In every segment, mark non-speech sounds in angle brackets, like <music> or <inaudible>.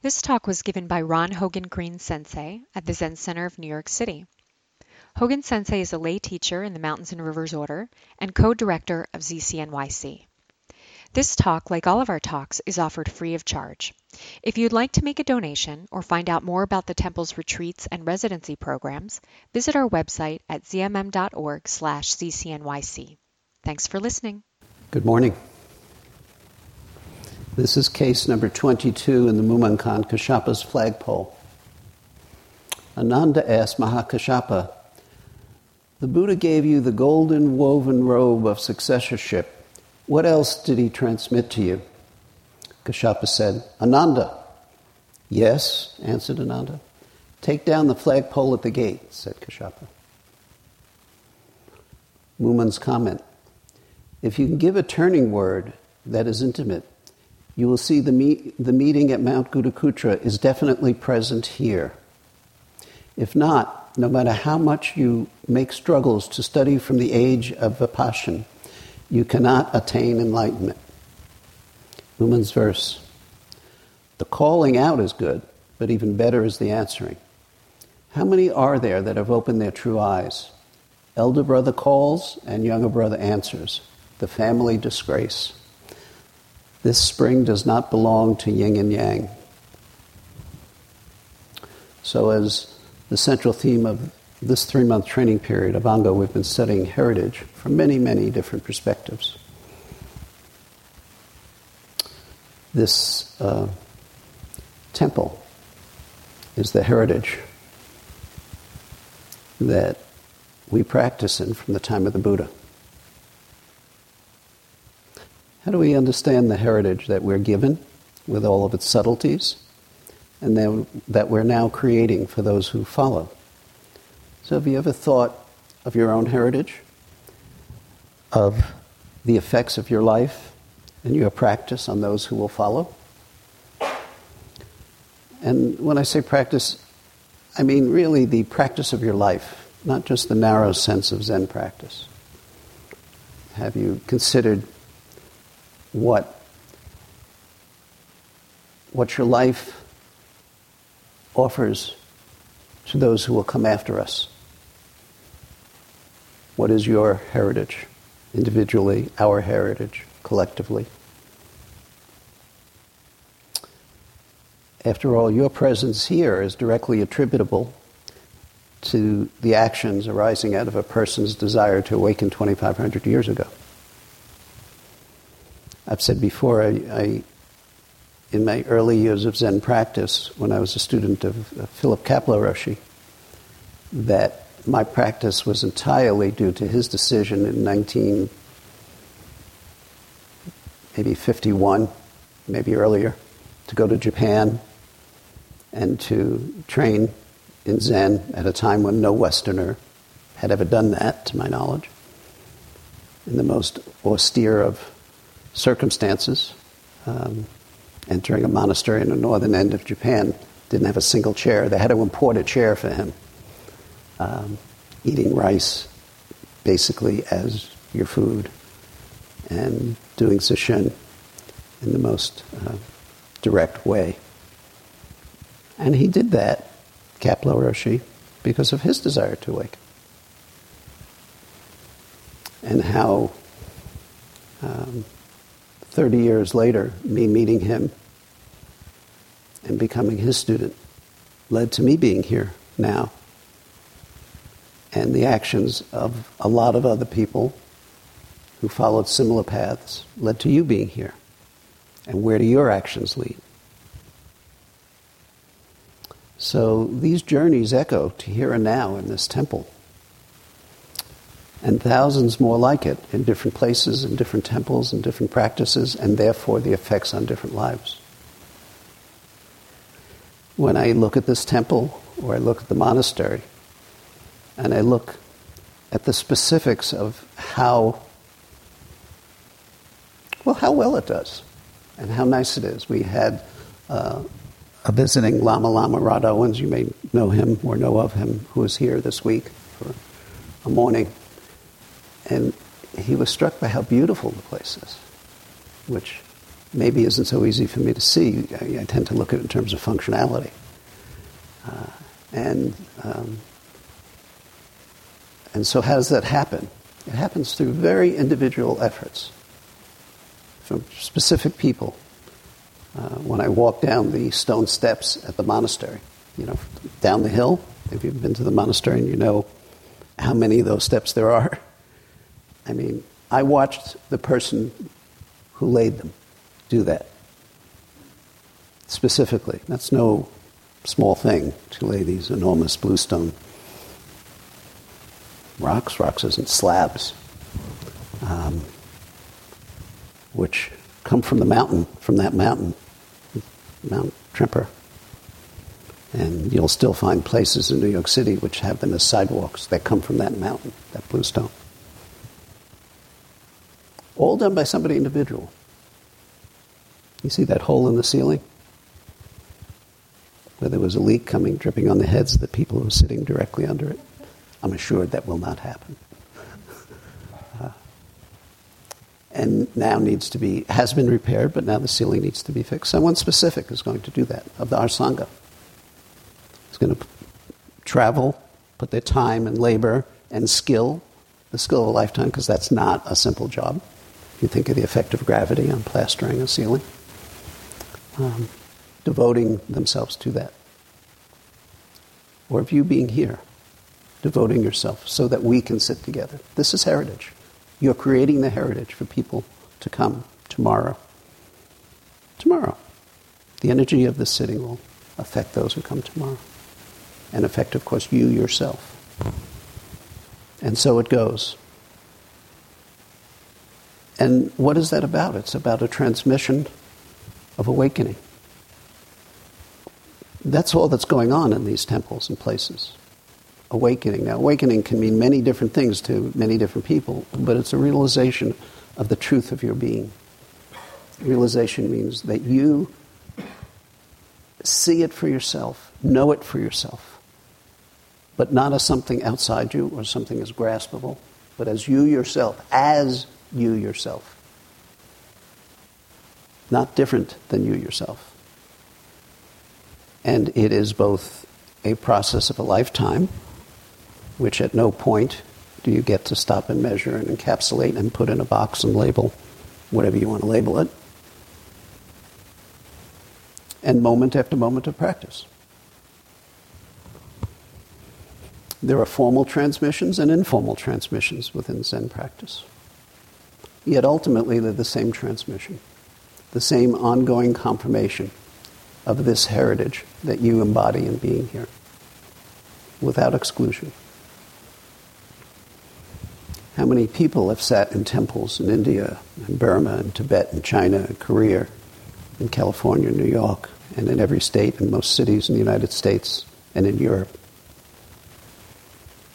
This talk was given by Ron Hogen Green Sensei at the Zen Center of New York City. Hogen Sensei is a lay teacher in the Mountains and Rivers Order and co-director of ZCNYC. This talk, like all of our talks, is offered free of charge. If you'd like to make a donation or find out more about the temple's retreats and residency programs, visit our website at zmm.org/zcnyc. Thanks for listening. Good morning. This is case number 22 in the Mumonkan Kashyapa's flagpole. Ananda asked Mahakashyapa, The Buddha gave you the golden woven robe of successorship. What else did he transmit to you? Kashyapa said, Ananda. Yes, answered Ananda. Take down the flagpole at the gate, said Kashyapa. Mumon's comment If you can give a turning word that is intimate, you will see the, me- the meeting at Mount Gridhrakuta is definitely present here. If not, no matter how much you make struggles to study from the age of Vipashyin, you cannot attain enlightenment. Mumon's verse. The calling out is good, but even better is the answering. How many are there that have opened their true eyes? Elder brother calls and younger brother answers. The family disgrace. This spring does not belong to yin and yang. So, as the central theme of this three month training period of Ango, we've been studying heritage from many, many different perspectives. This uh, temple is the heritage that we practice in from the time of the Buddha. How do we understand the heritage that we're given with all of its subtleties and then that we're now creating for those who follow? So, have you ever thought of your own heritage, of the effects of your life and your practice on those who will follow? And when I say practice, I mean really the practice of your life, not just the narrow sense of Zen practice. Have you considered what, what your life offers to those who will come after us. What is your heritage, individually, our heritage, collectively? After all, your presence here is directly attributable to the actions arising out of a person's desire to awaken 2,500 years ago. I've said before, I, I, in my early years of Zen practice, when I was a student of Philip Kapleau Roshi, that my practice was entirely due to his decision in 19, maybe 51, maybe earlier, to go to Japan and to train in Zen at a time when no Westerner had ever done that, to my knowledge, in the most austere of circumstances. Um, entering a monastery in the northern end of Japan, didn't have a single chair. They had to import a chair for him. Um, eating rice basically as your food and doing sesshin in the most uh, direct way. And he did that, Kapleau Roshi, because of his desire to awaken. And how um, 30 years later, me meeting him and becoming his student led to me being here now. And the actions of a lot of other people who followed similar paths led to you being here. And where do your actions lead? So these journeys echo to here and now in this temple and thousands more like it in different places, in different temples, and different practices, and therefore the effects on different lives. When I look at this temple or I look at the monastery, and I look at the specifics of how, well, how well it does, and how nice it is. We had uh, a visiting Lama Lama Rod Owens, you may know him or know of him, who was here this week for a morning and he was struck by how beautiful the place is, which maybe isn't so easy for me to see. I, I tend to look at it in terms of functionality. Uh, and, um, and so, how does that happen? It happens through very individual efforts from specific people. Uh, when I walk down the stone steps at the monastery, you know, down the hill, if you've been to the monastery and you know how many of those steps there are, I mean, I watched the person who laid them do that. Specifically, that's no small thing to lay these enormous bluestone rocks, rocks isn't slabs, um, which come from the mountain, from that mountain, Mount Tremper. And you'll still find places in New York City which have them as sidewalks that come from that mountain, that bluestone. All done by somebody individual. You see that hole in the ceiling? Where there was a leak coming, dripping on the heads of the people who were sitting directly under it. I'm assured that will not happen. <laughs> Uh, and now needs to be, has been repaired, but now the ceiling needs to be fixed. Someone specific is going to do that, of the Sangha. Is going to travel, put their time and labor and skill, the skill of a lifetime, because that's not a simple job. You think of the effect of gravity on plastering a ceiling. Um, devoting themselves to that. Or of you being here, devoting yourself so that we can sit together. This is heritage. You're creating the heritage for people to come tomorrow. Tomorrow. The energy of this sitting will affect those who come tomorrow. And affect, of course, you yourself. And so it goes. And what is that about? It's about a transmission of awakening. That's all that's going on in these temples and places. Awakening. Now, awakening can mean many different things to many different people, but it's a realization of the truth of your being. Realization means that you see it for yourself, know it for yourself, but not as something outside you or something as graspable, but as you yourself, as you yourself. Not different than you yourself. And it is both a process of a lifetime, which at no point do you get to stop and measure and encapsulate and put in a box and label whatever you want to label it, and moment after moment of practice. There are formal transmissions and informal transmissions within Zen practice. Yet ultimately, they're the same transmission, the same ongoing confirmation of this heritage that you embody in being here, without exclusion. How many people have sat in temples in India, and Burma, and Tibet, and China, and Korea, in California, New York, and in every state and most cities in the United States and in Europe?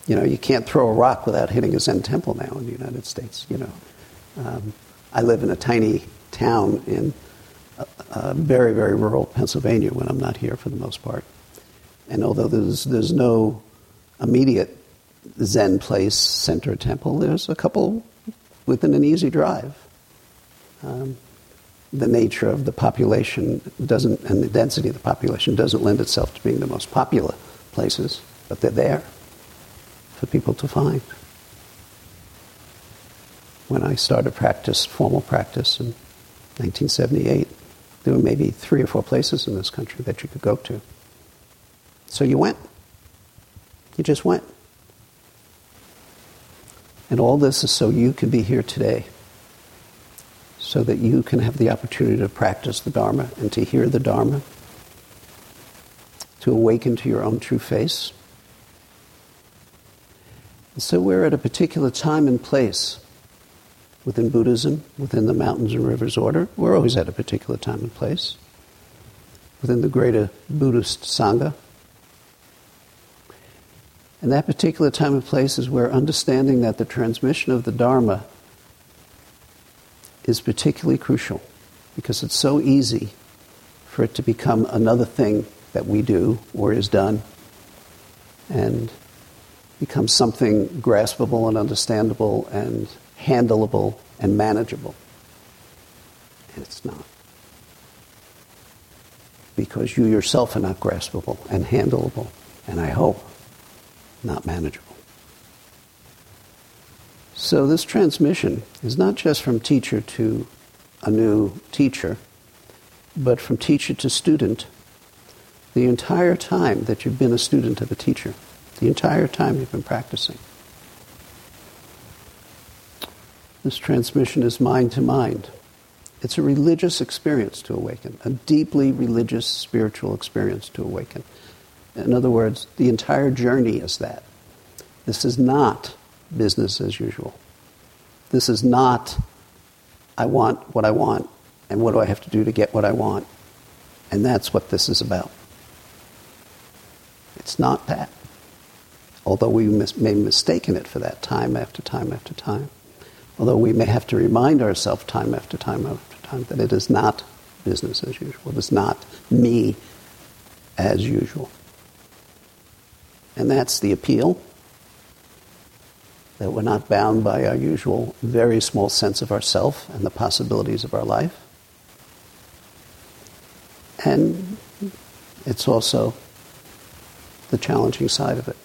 You know, you can't throw a rock without hitting a Zen temple now in the United States, you know. Um, I live in a tiny town in uh, uh, very, very rural Pennsylvania when I'm not here for the most part. And although there's, there's no immediate Zen place, center temple, there's a couple within an easy drive. Um, the nature of the population doesn't, and the density of the population doesn't lend itself to being the most popular places, but they're there for people to find when I started practice, formal practice in 1978, there were maybe three or four places in this country that you could go to. So you went. You just went. And all this is so you can be here today, so that you can have the opportunity to practice the Dharma and to hear the Dharma, to awaken to your own true face. And so we're at a particular time and place within Buddhism, within the mountains and rivers order. We're always at a particular time and place. Within the greater Buddhist Sangha. And that particular time and place is where understanding that the transmission of the Dharma is particularly crucial because it's so easy for it to become another thing that we do or is done and become something graspable and understandable and handleable and manageable. And it's not. because you yourself are not graspable and handleable, and I hope not manageable. So, this transmission is not just from teacher to a new teacher, but from teacher to student the entire time that you've been a student of a teacher, the entire time you've been practicing. This transmission is mind to mind. It's a religious experience to awaken, a deeply religious spiritual experience to awaken. In other words, the entire journey is that. This is not business as usual. This is not, I want what I want, and what do I have to do to get what I want? And that's what this is about. It's not that. Although we mis- may mistaken it for that time after time after time. Although we may have to remind ourselves time after time after time that it is not business as usual. It is not me as usual. And that's the appeal that we're not bound by our usual very small sense of ourself and the possibilities of our life. And it's also the challenging side of it.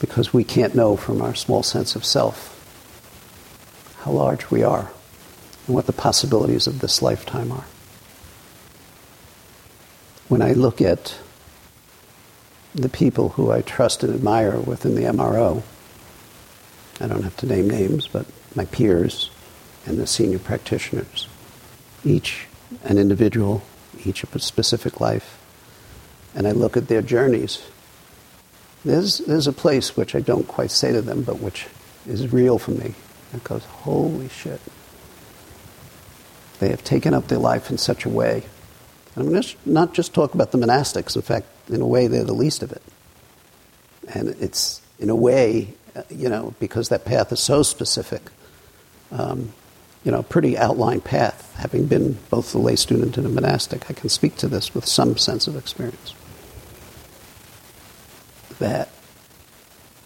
Because we can't know from our small sense of self how large we are and what the possibilities of this lifetime are. When I look at the people who I trust and admire within the MRO, I don't have to name names, but my peers and the senior practitioners, each an individual, each a specific life, and I look at their journeys, there's, there's a place which I don't quite say to them, but which is real for me. It goes, holy shit. They have taken up their life in such a way. I'm going to not just talk about the monastics. In fact, in a way, they're the least of it. And it's, in a way, uh, you know, because that path is so specific, um, you know, pretty outlined path. Having been both a lay student and a monastic, I can speak to this with some sense of experience that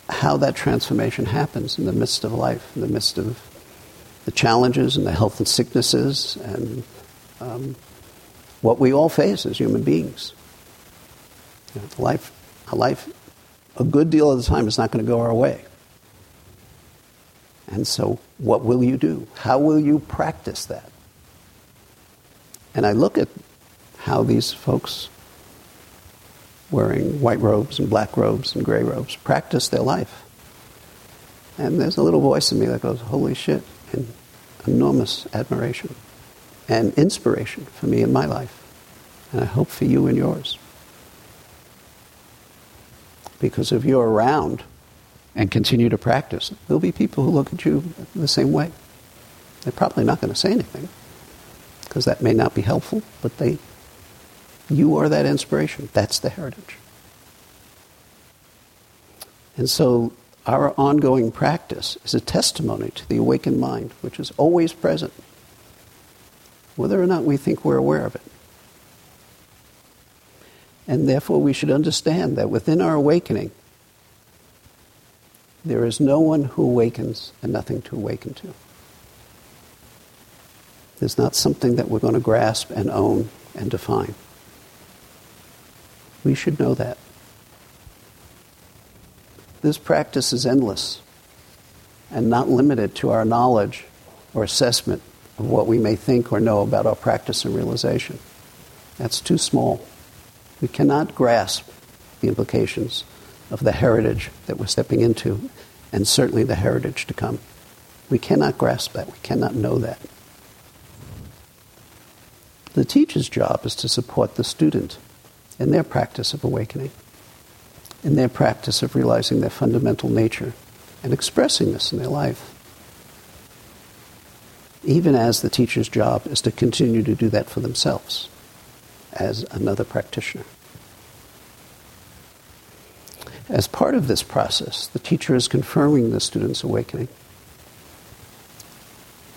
how that transformation happens in the midst of life, in the midst of the challenges and the health and sicknesses and um, what we all face as human beings. You know, life, a life, a good deal of the time is not going to go our way. And so, what will you do? How will you practice that? And I look at how these folks wearing white robes and black robes and gray robes practice their life. And there's a little voice in me that goes, holy shit, and enormous admiration and inspiration for me in my life. And I hope for you and yours. Because if you're around and continue to practice, there'll be people who look at you the same way. They're probably not going to say anything because that may not be helpful, but they you are that inspiration. That's the heritage. And so our ongoing practice is a testimony to the awakened mind, which is always present, whether or not we think we're aware of it. And therefore, we should understand that within our awakening, there is no one who awakens and nothing to awaken to. There's not something that we're going to grasp and own and define. We should know that. This practice is endless and not limited to our knowledge or assessment of what we may think or know about our practice and realization. That's too small. We cannot grasp the implications of the heritage that we're stepping into, and certainly the heritage to come. We cannot grasp that. We cannot know that. The teacher's job is to support the student in their practice of awakening, in their practice of realizing their fundamental nature and expressing this in their life. Even as the teacher's job is to continue to do that for themselves as another practitioner. As part of this process, the teacher is confirming the student's awakening,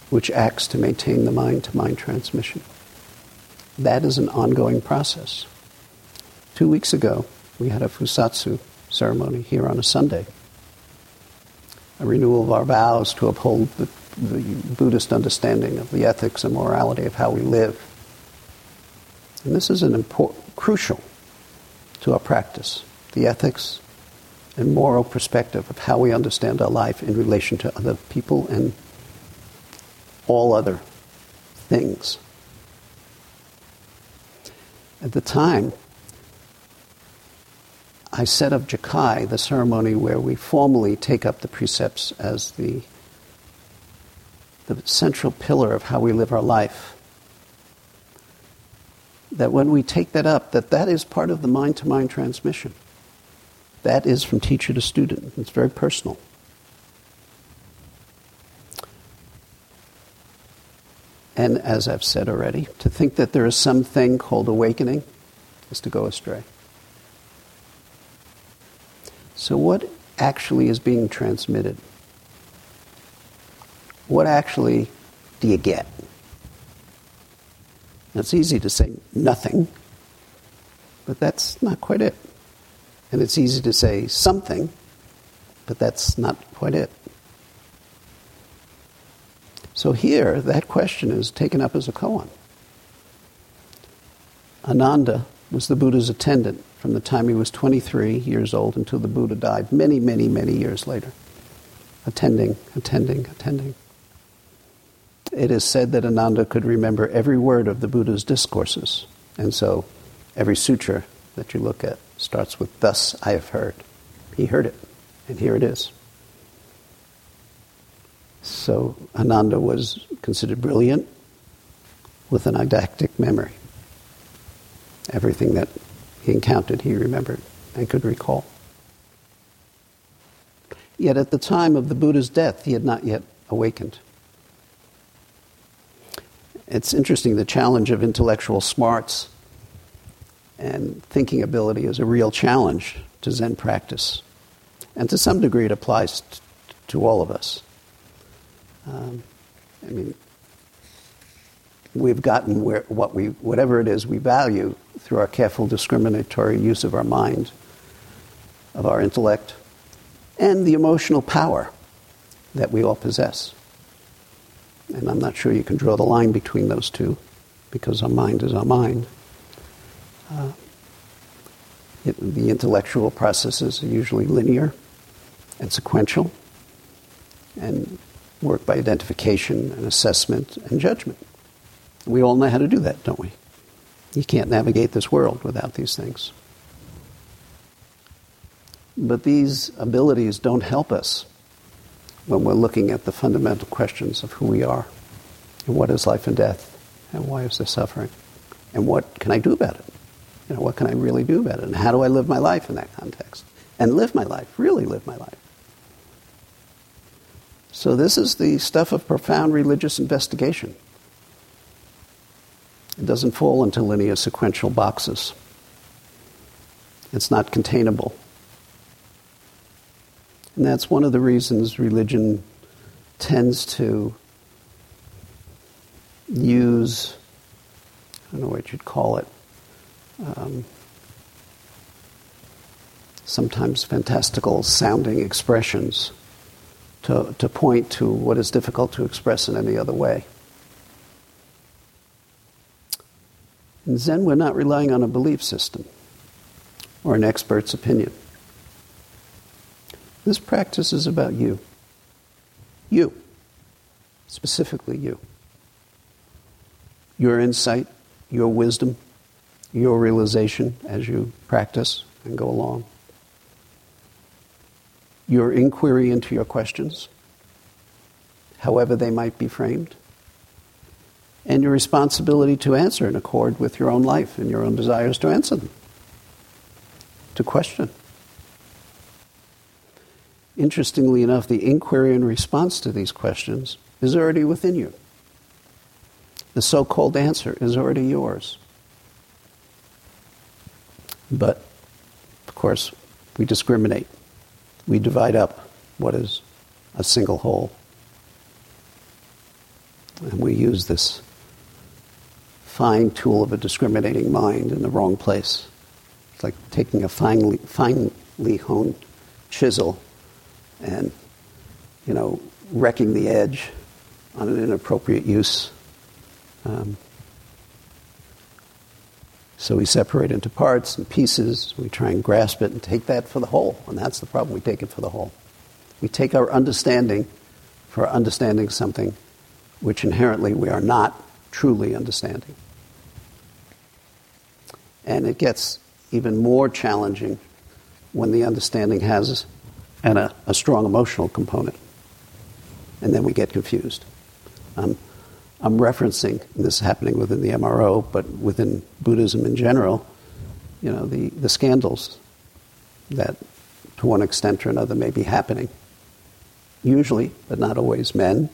which acts to maintain the mind to mind transmission. That is an ongoing process. Two weeks ago, we had a Fusatsu ceremony here on a Sunday, a renewal of our vows to uphold the, the Buddhist understanding of the ethics and morality of how we live. And this is an important, crucial to our practice, the ethics and moral perspective of how we understand our life in relation to other people and all other things. At the time, I set up Jukai, the ceremony where we formally take up the precepts as the, the central pillar of how we live our life. That when we take that up, that that is part of the mind-to-mind transmission. That is from teacher to student. It's very personal. And as I've said already, to think that there is something called awakening is to go astray. So, what actually is being transmitted? What actually do you get? it's easy to say nothing, but that's not quite it. And it's easy to say something, but that's not quite it. So here, that question is taken up as a koan. Ananda was the Buddha's attendant from the time he was 23 years old until the Buddha died, many, many, many years later. Attending, attending, attending. It is said that Ananda could remember every word of the Buddha's discourses, and so every sutra that you look at starts with, Thus I have heard. He heard it, and here it is. So Ananda was considered brilliant with an eidetic memory. Everything that he encountered, he remembered and could recall. Yet at the time of the Buddha's death, he had not yet awakened. It's interesting, the challenge of intellectual smarts and thinking ability is a real challenge to Zen practice. And to some degree, it applies t- to all of us. Um, I mean, we've gotten where, what we, whatever it is we value through our careful discriminatory use of our mind, of our intellect, and the emotional power that we all possess. And I'm not sure you can draw the line between those two because our mind is our mind. Uh, it, the intellectual processes are usually linear and sequential and work by identification and assessment and judgment. We all know how to do that, don't we? You can't navigate this world without these things. But these abilities don't help us when we're looking at the fundamental questions of who we are and what is life and death and why is there suffering and what can I do about it? You know, what can I really do about it? And how do I live my life in that context? And live my life, really live my life. So, this is the stuff of profound religious investigation. It doesn't fall into linear sequential boxes, it's not containable. And that's one of the reasons religion tends to use, I don't know what you'd call it, um, sometimes fantastical sounding expressions to, to point to what is difficult to express in any other way. In Zen, we're not relying on a belief system or an expert's opinion. This practice is about you. You. Specifically, you. Your insight, your wisdom, your realization as you practice and go along. Your inquiry into your questions, however they might be framed, and your responsibility to answer in accord with your own life and your own desires to answer them, to question. Interestingly enough, the inquiry and response to these questions is already within you. The so called answer is already yours. But, of course, we discriminate. We divide up what is a single whole. And we use this fine tool of a discriminating mind in the wrong place. It's like taking a finely, finely honed chisel and, you know, wrecking the edge on an inappropriate use. Um, So we separate into parts and pieces. We try and grasp it and take that for the whole. And that's the problem. We take it for the whole. We take our understanding for understanding something which inherently we are not truly understanding. And it gets even more challenging when the understanding has and a, a strong emotional component. And then we get confused. Um, I'm referencing, this is happening within the MRO, but within Buddhism in general, you know, the, the scandals that to one extent or another may be happening. Usually, but not always, men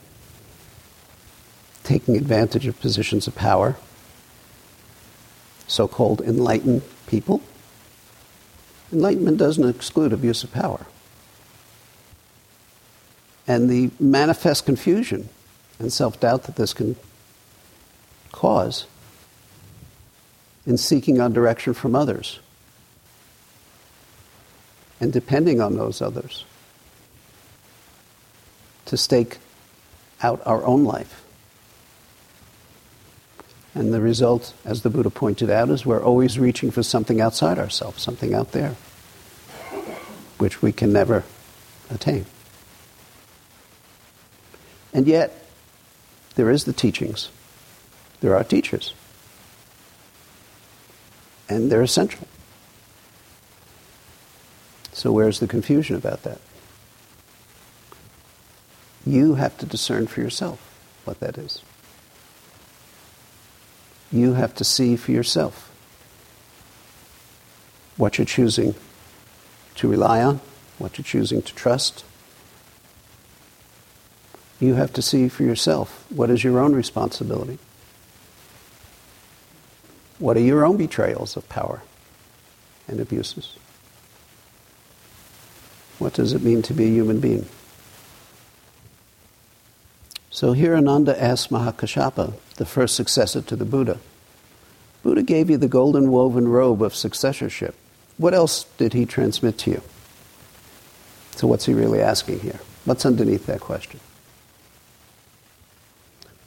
taking advantage of positions of power, so called enlightened people. Enlightenment doesn't exclude abuse of power. And the manifest confusion and self doubt that this can cause in seeking on direction from others and depending on those others to stake out our own life. And the result, as the Buddha pointed out, is we're always reaching for something outside ourselves, something out there, which we can never attain. And yet, there is the teachings. There are teachers. And they're essential. So, where's the confusion about that? You have to discern for yourself what that is. You have to see for yourself what you're choosing to rely on, what you're choosing to trust, you have to see for yourself what is your own responsibility. What are your own betrayals of power and abuses? What does it mean to be a human being? So here Ananda asks Mahakashapa, the first successor to the Buddha, Buddha gave you the golden woven robe of successorship. What else did he transmit to you? So what's he really asking here? What's underneath that question?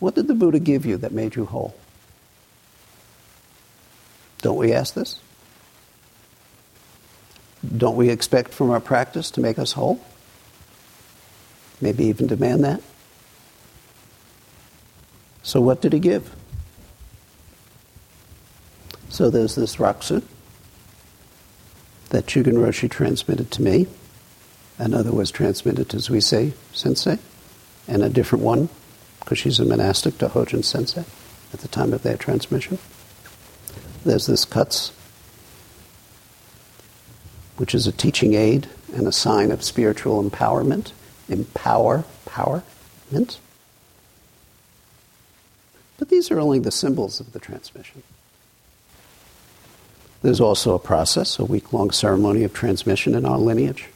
What did the Buddha give you that made you whole? Don't we ask this? Don't we expect from our practice to make us whole? Maybe even demand that? So, what did he give? So, there's this Rakusu that Shugen Roshi transmitted to me. Another was transmitted to Zuisei Sensei, and a different one because she's a monastic to Hojin Sensei at the time of their transmission. There's this kotsu, which is a teaching aid and a sign of spiritual empowerment. Empower, powerment. But these are only the symbols of the transmission. There's also a process, a week long ceremony of transmission in our lineage.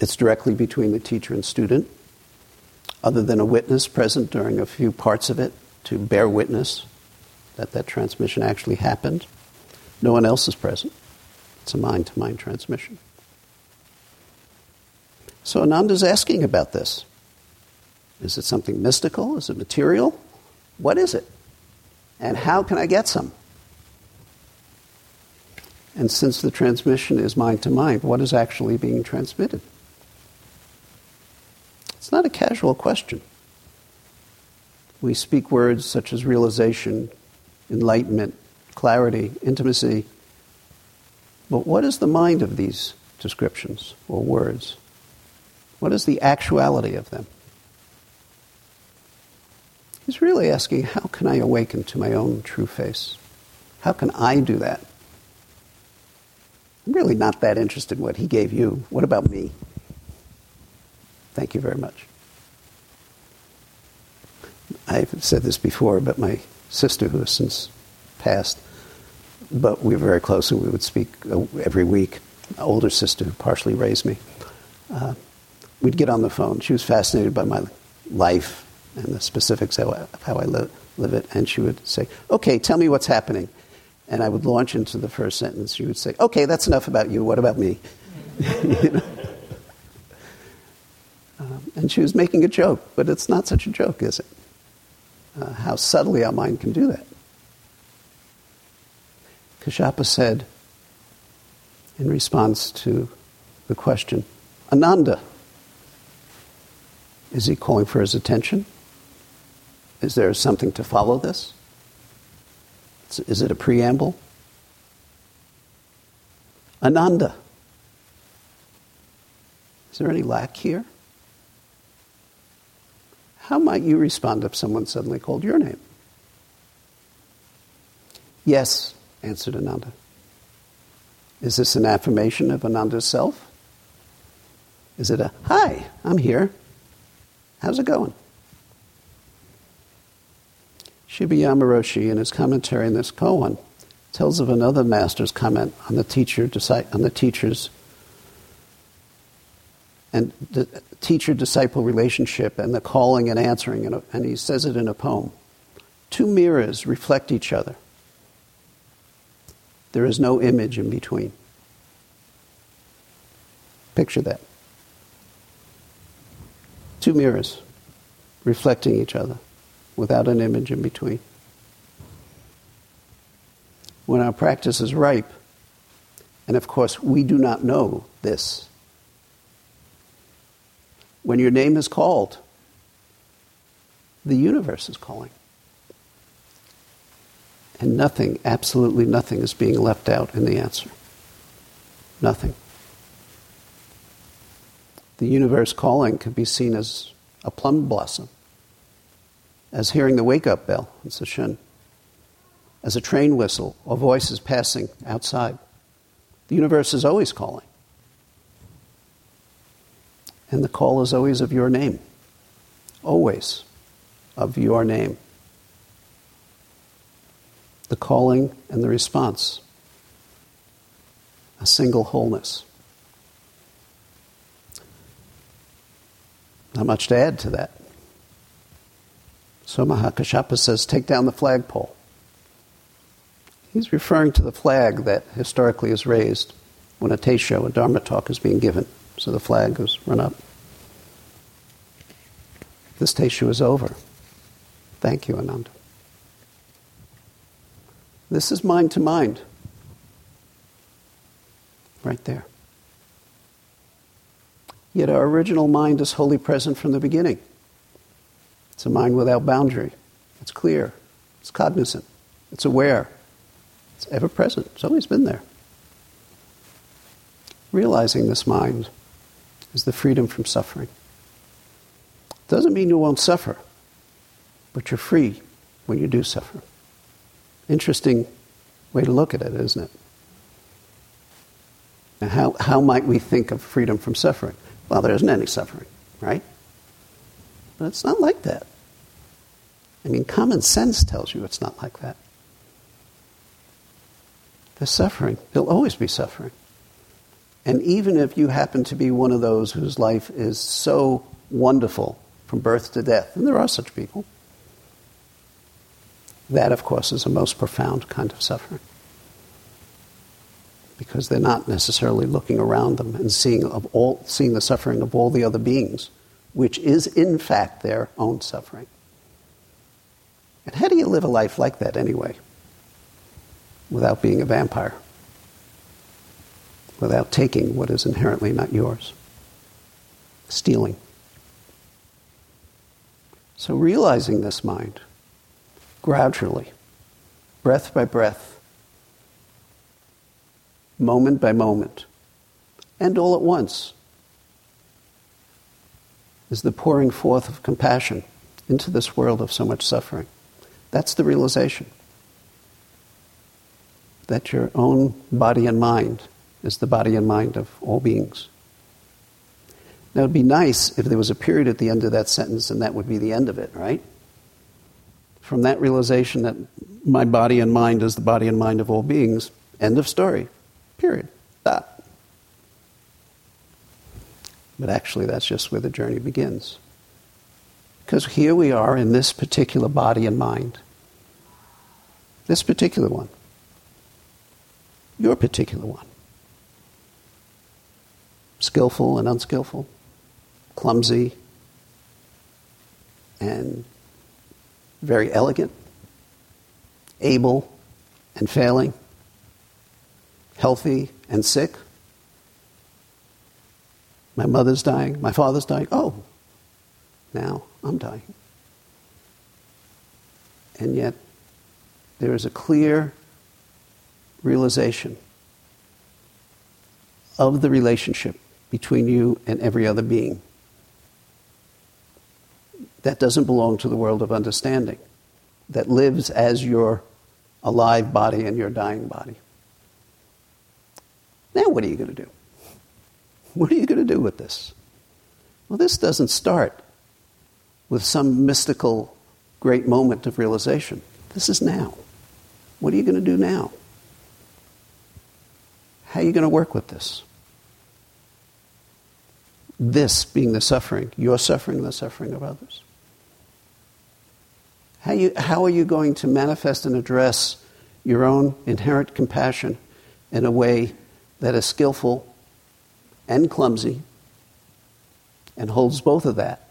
It's directly between the teacher and student other than a witness present during a few parts of it to bear witness that that transmission actually happened. No one else is present. It's a mind to mind transmission. So Ananda's asking about this. Is it something mystical? Is it material? What is it? And how can I get some? And since the transmission is mind to mind, what is actually being transmitted? It's not a casual question. We speak words such as realization, enlightenment, clarity, intimacy. But what is the mind of these descriptions or words? What is the actuality of them? He's really asking, how can I awaken to my own true face? How can I do that? I'm really not that interested in what he gave you. What about me? Thank you very much. I've said this before, but my sister, who has since passed, but we were very close and we would speak uh, every week. My older sister, who partially raised me, uh, we'd get on the phone. She was fascinated by my life and the specifics of how I live, it, and she would say, "Okay, tell me what's happening." And I would launch into the first sentence. She would say, "Okay, that's enough about you. What about me?" <laughs> you know? Um, and she was making a joke, but it's not such a joke, is it? Uh, how subtly our mind can do that. Kashyapa said in response to the question, Ananda, is he calling for his attention? Is there something to follow this? Is it a preamble? Ananda, is there any lack here? How might you respond if someone suddenly called your name? Yes, answered Ananda. Is this an affirmation of Ananda's self? Is it a, hi, I'm here. How's it going? Shibayama Roshi, in his commentary on this koan, tells of another master's comment on the teacher on the teacher's and the teacher disciple relationship and the calling and answering, and he says it in a poem. Two mirrors reflect each other. There is no image in between. Picture that. Two mirrors reflecting each other without an image in between. When our practice is ripe, and of course we do not know this when your name is called, the universe is calling. And nothing, absolutely nothing, is being left out in the answer. Nothing. The universe calling could be seen as a plum blossom, as hearing the wake up bell as a train whistle or voices passing outside. The universe is always calling. And the call is always of your name. Always of your name. The calling and the response. A single wholeness. Not much to add to that. So Mahakashyapa says, take down the flagpole. He's referring to the flag that historically is raised when a teisho, a Dharma talk, is being given. So the flag goes run up. This teisho is over. Thank you, Ananda. This is mind to mind. Right there. Yet our original mind is wholly present from the beginning. It's a mind without boundary. It's clear. It's cognizant. It's aware. It's ever present. It's always been there. Realizing this mind is the freedom from suffering. Doesn't mean you won't suffer, but you're free when you do suffer. Interesting way to look at it, isn't it? How, how might we think of freedom from suffering? Well, there isn't any suffering, right? But it's not like that. I mean, common sense tells you it's not like that. There's suffering. There'll always be suffering. And even if you happen to be one of those whose life is so wonderful from birth to death, and there are such people, that, of course, is a most profound kind of suffering. Because they're not necessarily looking around them and seeing, of all, seeing the suffering of all the other beings, which is, in fact, their own suffering. And how do you live a life like that anyway, without being a vampire? without taking what is inherently not yours. Stealing. So, realizing this mind gradually, breath by breath, moment by moment, and all at once, is the pouring forth of compassion into this world of so much suffering. That's the realization that your own body and mind is the body and mind of all beings. Now, it would be nice if there was a period at the end of that sentence and that would be the end of it, right? From that realization that my body and mind is the body and mind of all beings, end of story, period. Stop. But actually, that's just where the journey begins. Because here we are in this particular body and mind, this particular one, your particular one. Skillful and unskillful, clumsy. And very elegant, able and failing, healthy and sick. My mother's dying, my father's dying. Oh, now I'm dying. And yet, there is a clear realization of the relationship between you and every other being. That doesn't belong to the world of understanding, that lives as your alive body and your dying body. Now, what are you going to do? What are you going to do with this? Well, this doesn't start with some mystical great moment of realization. This is now. What are you going to do now? How are you going to work with this? This being the suffering, your suffering, the suffering of others. How, you, how are you going to manifest and address your own inherent compassion in a way that is skillful and clumsy and holds both of that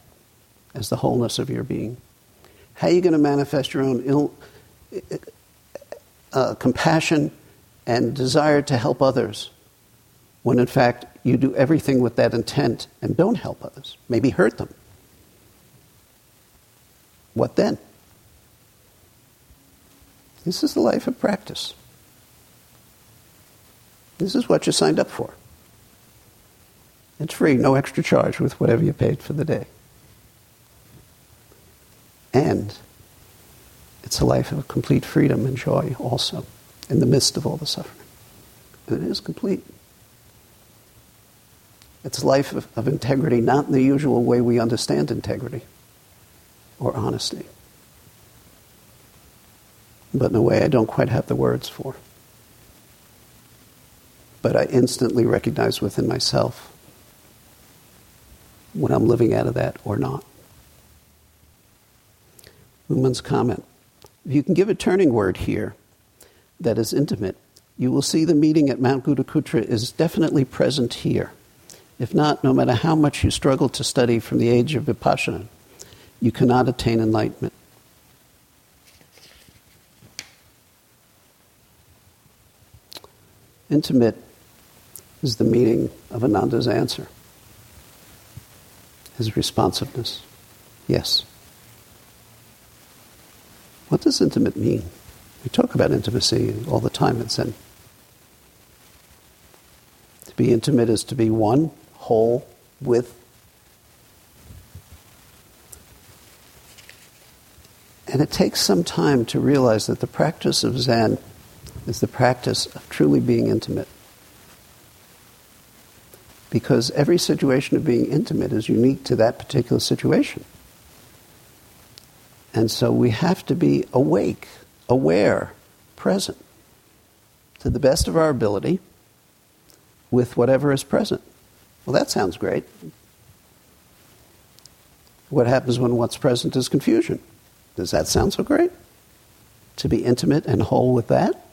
as the wholeness of your being? How are you going to manifest your own Ill, uh, compassion and desire to help others when in fact you do everything with that intent and don't help others, maybe hurt them? What then? This is the life of practice. This is what you signed up for. It's free, no extra charge with whatever you paid for the day. And it's a life of complete freedom and joy also in the midst of all the suffering. And it is complete. It's a life of, of integrity, not in the usual way we understand integrity or honesty, but in a way I don't quite have the words for. But I instantly recognize within myself when I'm living out of that or not. Mumon's comment. If you can give a turning word here that is intimate, you will see the meeting at Mount Gridhrakuta is definitely present here. If not, no matter how much you struggle to study from the age of Vipashyin, you cannot attain enlightenment. Intimate is the meaning of Ananda's answer, his responsiveness. Yes. What does intimate mean? We talk about intimacy all the time in Zen. To be intimate is to be one, whole, with. And it takes some time to realize that the practice of Zen is the practice of truly being intimate. Because every situation of being intimate is unique to that particular situation. And so we have to be awake, aware, present to the best of our ability with whatever is present. Well, that sounds great. What happens when what's present is confusion? Does that sound so great? To be intimate and whole with that?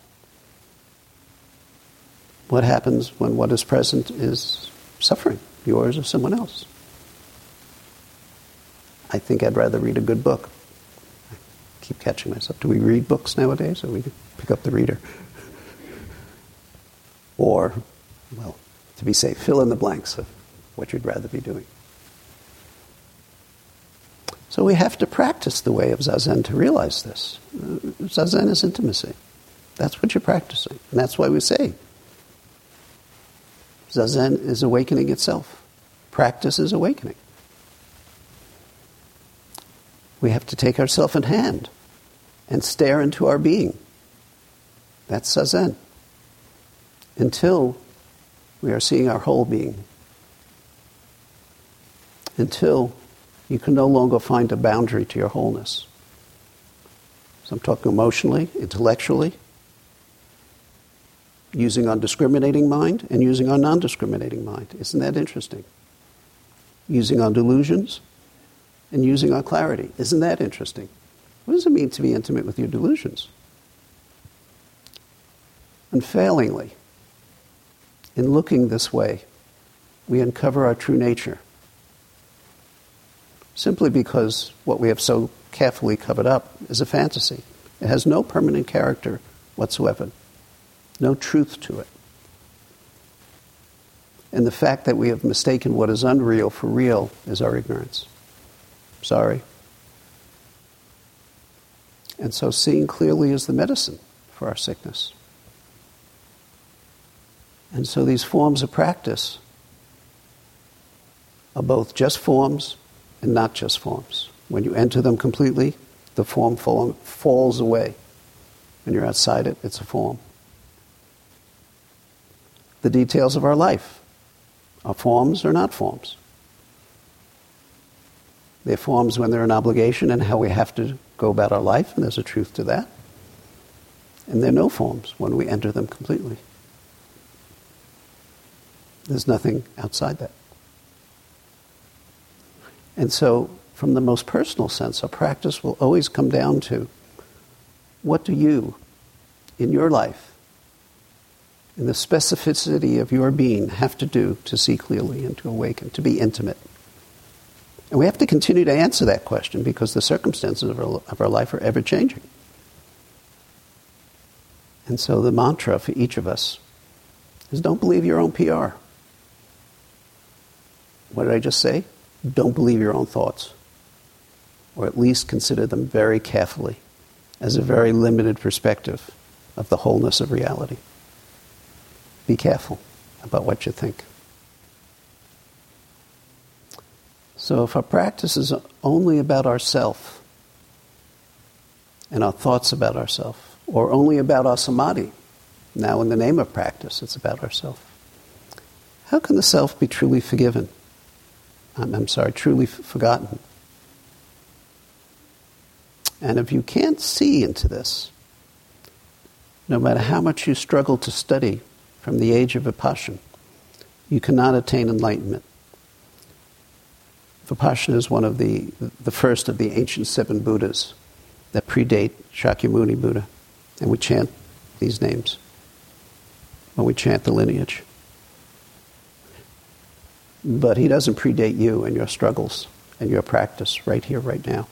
What happens when what is present is suffering, yours or someone else? I think I'd rather read a good book I keep catching myself. Do we read books nowadays, or we pick up the reader? <laughs> or, well, to be safe, fill in the blanks of what you'd rather be doing. So we have to practice the way of zazen to realize this. Uh, zazen is intimacy. That's what you're practicing. And that's why we say zazen is awakening itself. Practice is awakening. We have to take ourselves in hand and stare into our being. That's Zazen. Until we are seeing our whole being. Until you can no longer find a boundary to your wholeness. So I'm talking emotionally, intellectually, using our discriminating mind and using our non discriminating mind. Isn't that interesting? Using our delusions and using our clarity. Isn't that interesting? What does it mean to be intimate with your delusions? Unfailingly, in looking this way, we uncover our true nature. Simply because what we have so carefully covered up is a fantasy. It has no permanent character whatsoever, no truth to it. And the fact that we have mistaken what is unreal for real is our ignorance. Sorry. And so seeing clearly is the medicine for our sickness. And so these forms of practice are both just forms and not just forms. When you enter them completely, the form falls away. When you're outside it, it's a form. The details of our life are forms or not forms. They're forms when they're an obligation and how we have to go about our life, and there's a truth to that. And they're no forms when we enter them completely. There's nothing outside that. And so, from the most personal sense, our practice will always come down to what do you, in your life, in the specificity of your being, have to do to see clearly and to awaken, to be intimate? And we have to continue to answer that question because the circumstances of our, of our life are ever changing. And so the mantra for each of us is don't believe your own PR. What did I just say? Don't believe your own thoughts. Or at least consider them very carefully as a very limited perspective of the wholeness of reality. Be careful about what you think. So if our practice is only about ourself and our thoughts about ourself, or only about our samadhi, now in the name of practice, it's about ourself. How can the self be truly forgiven? I'm, I'm sorry, truly f- forgotten? And if you can't see into this, no matter how much you struggle to study from the age of Vipashyin, you cannot attain enlightenment. Vipashyin is one of the, the first of the ancient seven Buddhas that predate Shakyamuni Buddha. And we chant these names when we chant the lineage. But he doesn't predate you and your struggles and your practice right here, right now.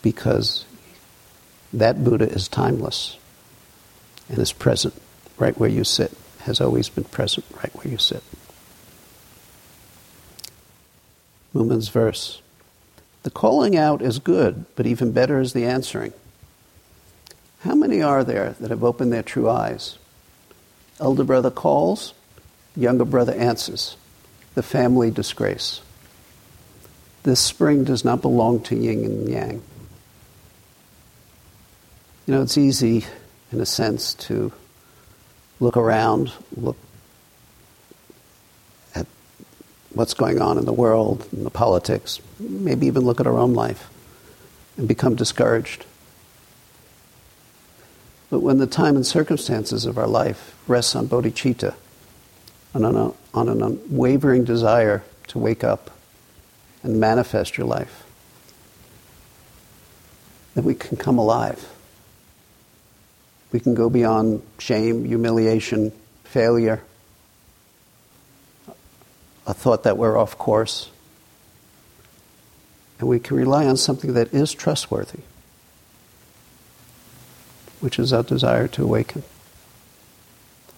Because that Buddha is timeless and is present right where you sit, has always been present right where you sit. Mumon's verse. The calling out is good, but even better is the answering. How many are there that have opened their true eyes? Elder brother calls, younger brother answers. The family disgrace. This spring does not belong to yin and yang. You know, it's easy, in a sense, to look around, look at what's going on in the world, in the politics, maybe even look at our own life and become discouraged. But when the time and circumstances of our life rests on bodhicitta, on an, on an unwavering desire to wake up and manifest your life, then we can come alive. We can go beyond shame, humiliation, failure, a thought that we're off course. And we can rely on something that is trustworthy, which is our desire to awaken,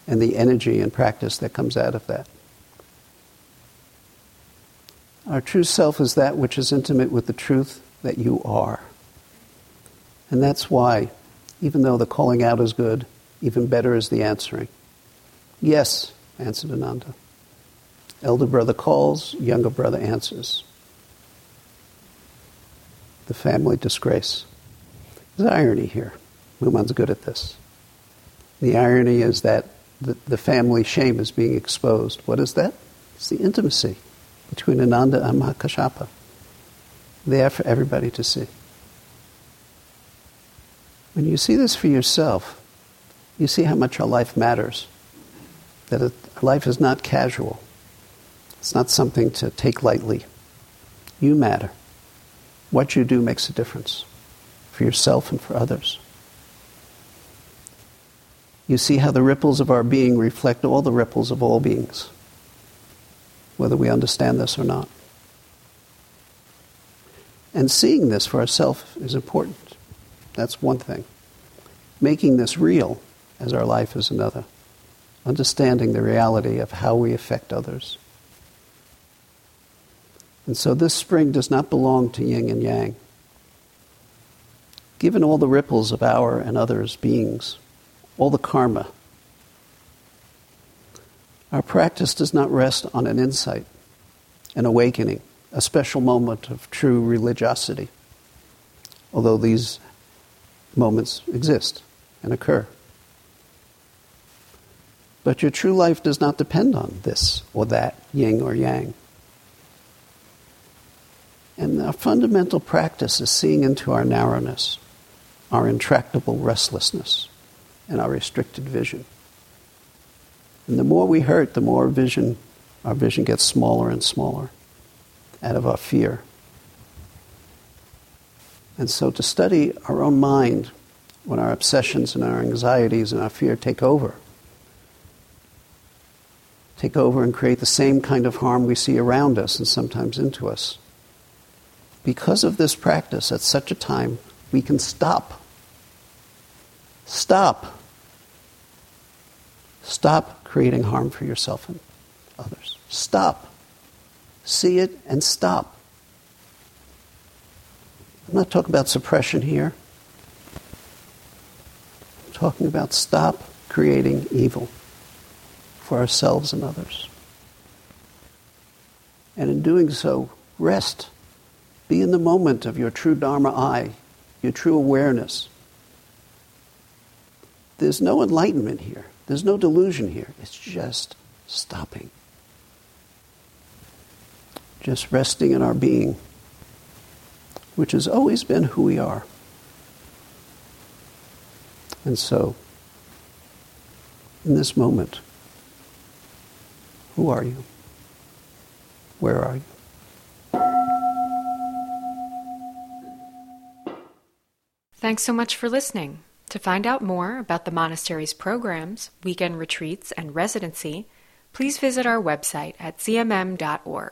and the energy and practice that comes out of that. Our true self is that which is intimate with the truth that you are. And that's why, even though the calling out is good, even better is the answering. Yes, answered Ananda. Elder brother calls, younger brother answers. The family disgrace. There's irony here. Mumon's good at this. The irony is that the, the family shame is being exposed. What is that? It's the intimacy between Ananda and Mahakashyapa. There for everybody to see. When you see this for yourself, you see how much our life matters. That it, life is not casual. It's not something to take lightly. You matter. What you do makes a difference for yourself and for others. You see how the ripples of our being reflect all the ripples of all beings, whether we understand this or not. And seeing this for ourselves is important. That's one thing. Making this real as our life is another. understanding the reality of how we affect others. And so this spring does not belong to yin and yang. Given all the ripples of our and others' beings, all the karma, our practice does not rest on an insight, an awakening, a special moment of true religiosity, although these moments exist and occur. But your true life does not depend on this or that, yin or yang. And our fundamental practice is seeing into our narrowness, our intractable restlessness, and our restricted vision. And the more we hurt, the more vision, our vision gets smaller and smaller out of our fear. And so to study our own mind when our obsessions and our anxieties and our fear take over, take over and create the same kind of harm we see around us and sometimes into us. Because of this practice, at such a time, we can stop. Stop. Stop creating harm for yourself and others. Stop. See it and stop. I'm not talking about suppression here. I'm talking about stop creating evil for ourselves and others. And in doing so, rest. Be in the moment of your true Dharma eye, your true awareness. There's no enlightenment here. There's no delusion here. It's just stopping. Just resting in our being, which has always been who we are. And so, in this moment, who are you? Where are you? Thanks so much for listening. To find out more about the monastery's programs, weekend retreats, and residency, please visit our website at zmm.org.